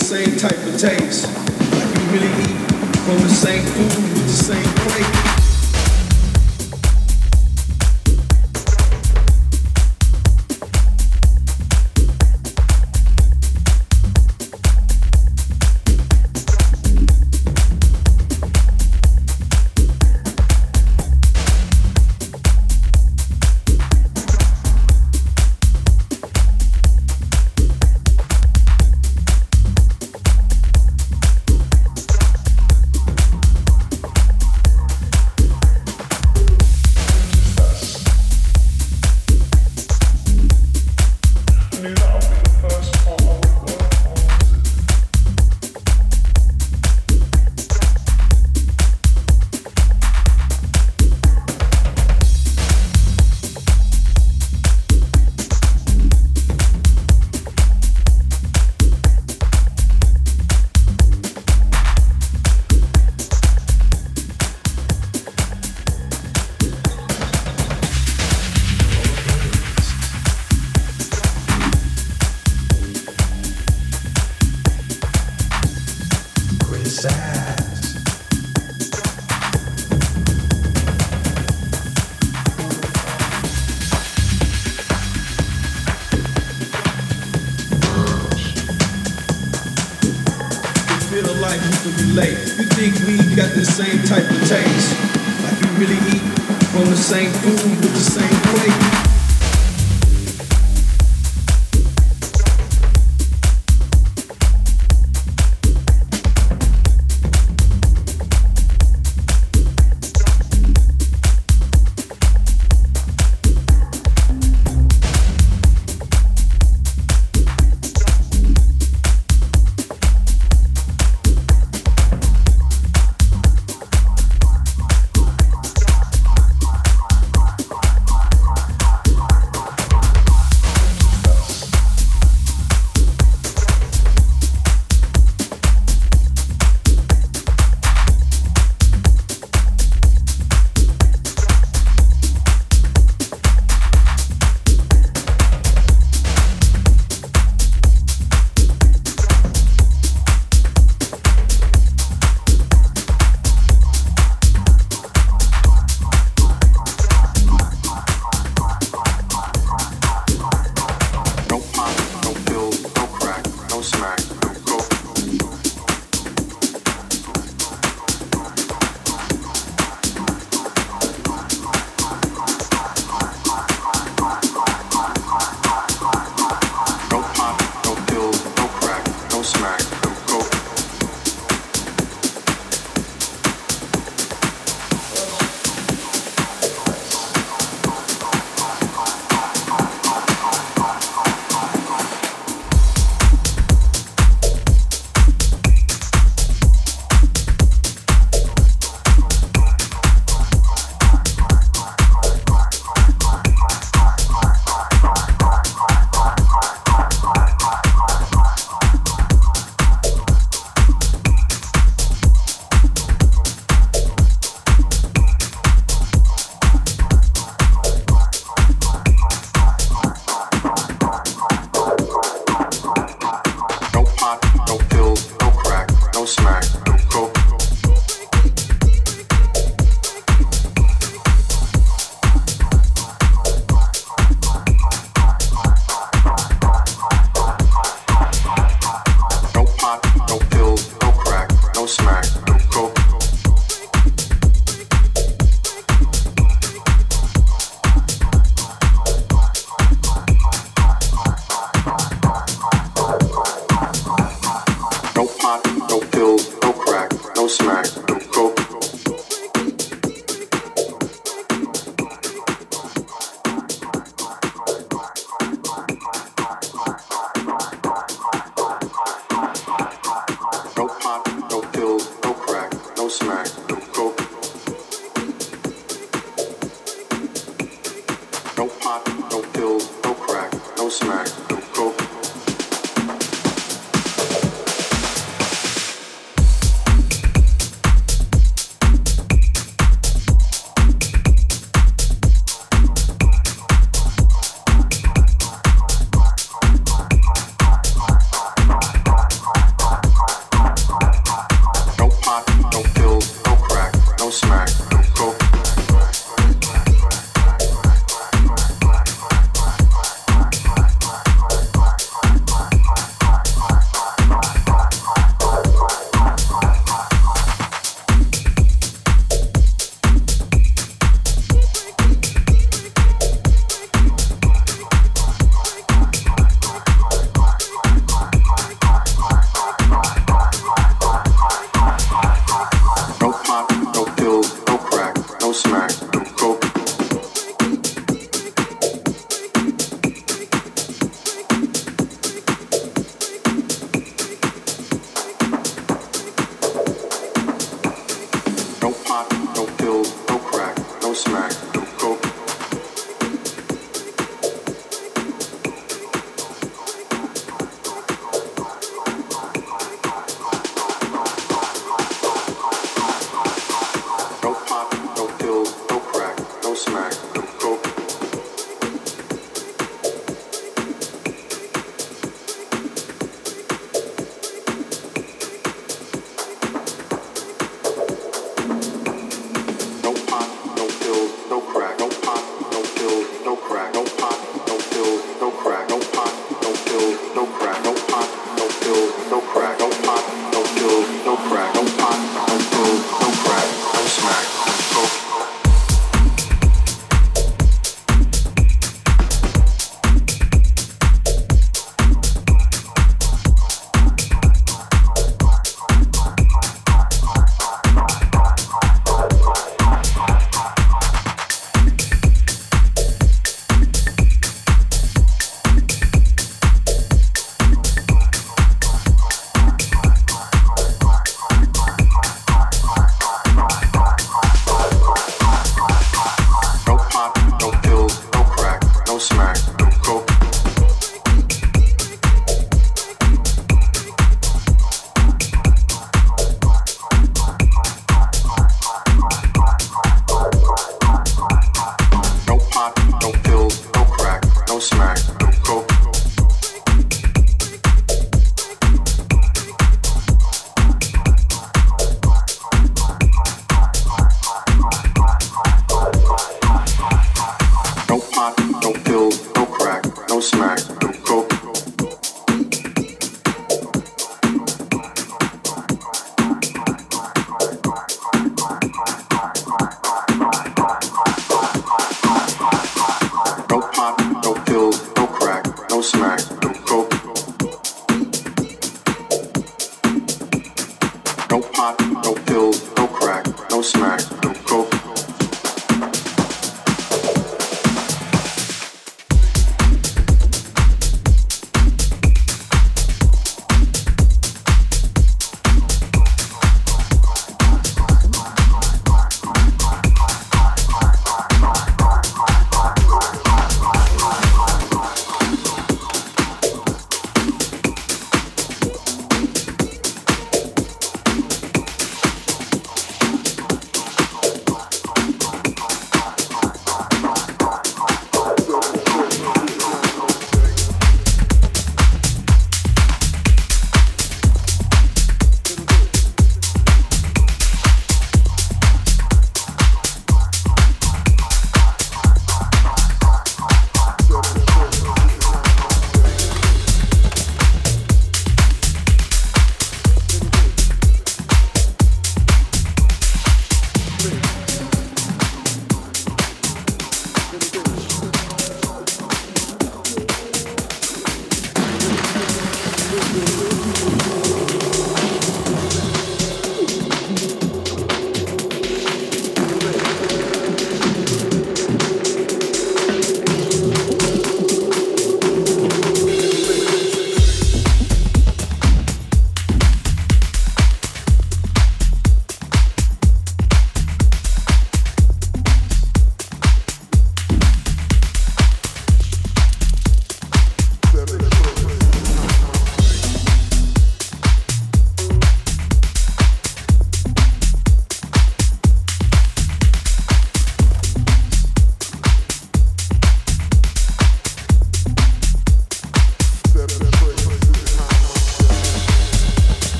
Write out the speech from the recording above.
we relate. You think we got the same type of taste? Like you really eat from the same food with the same plate.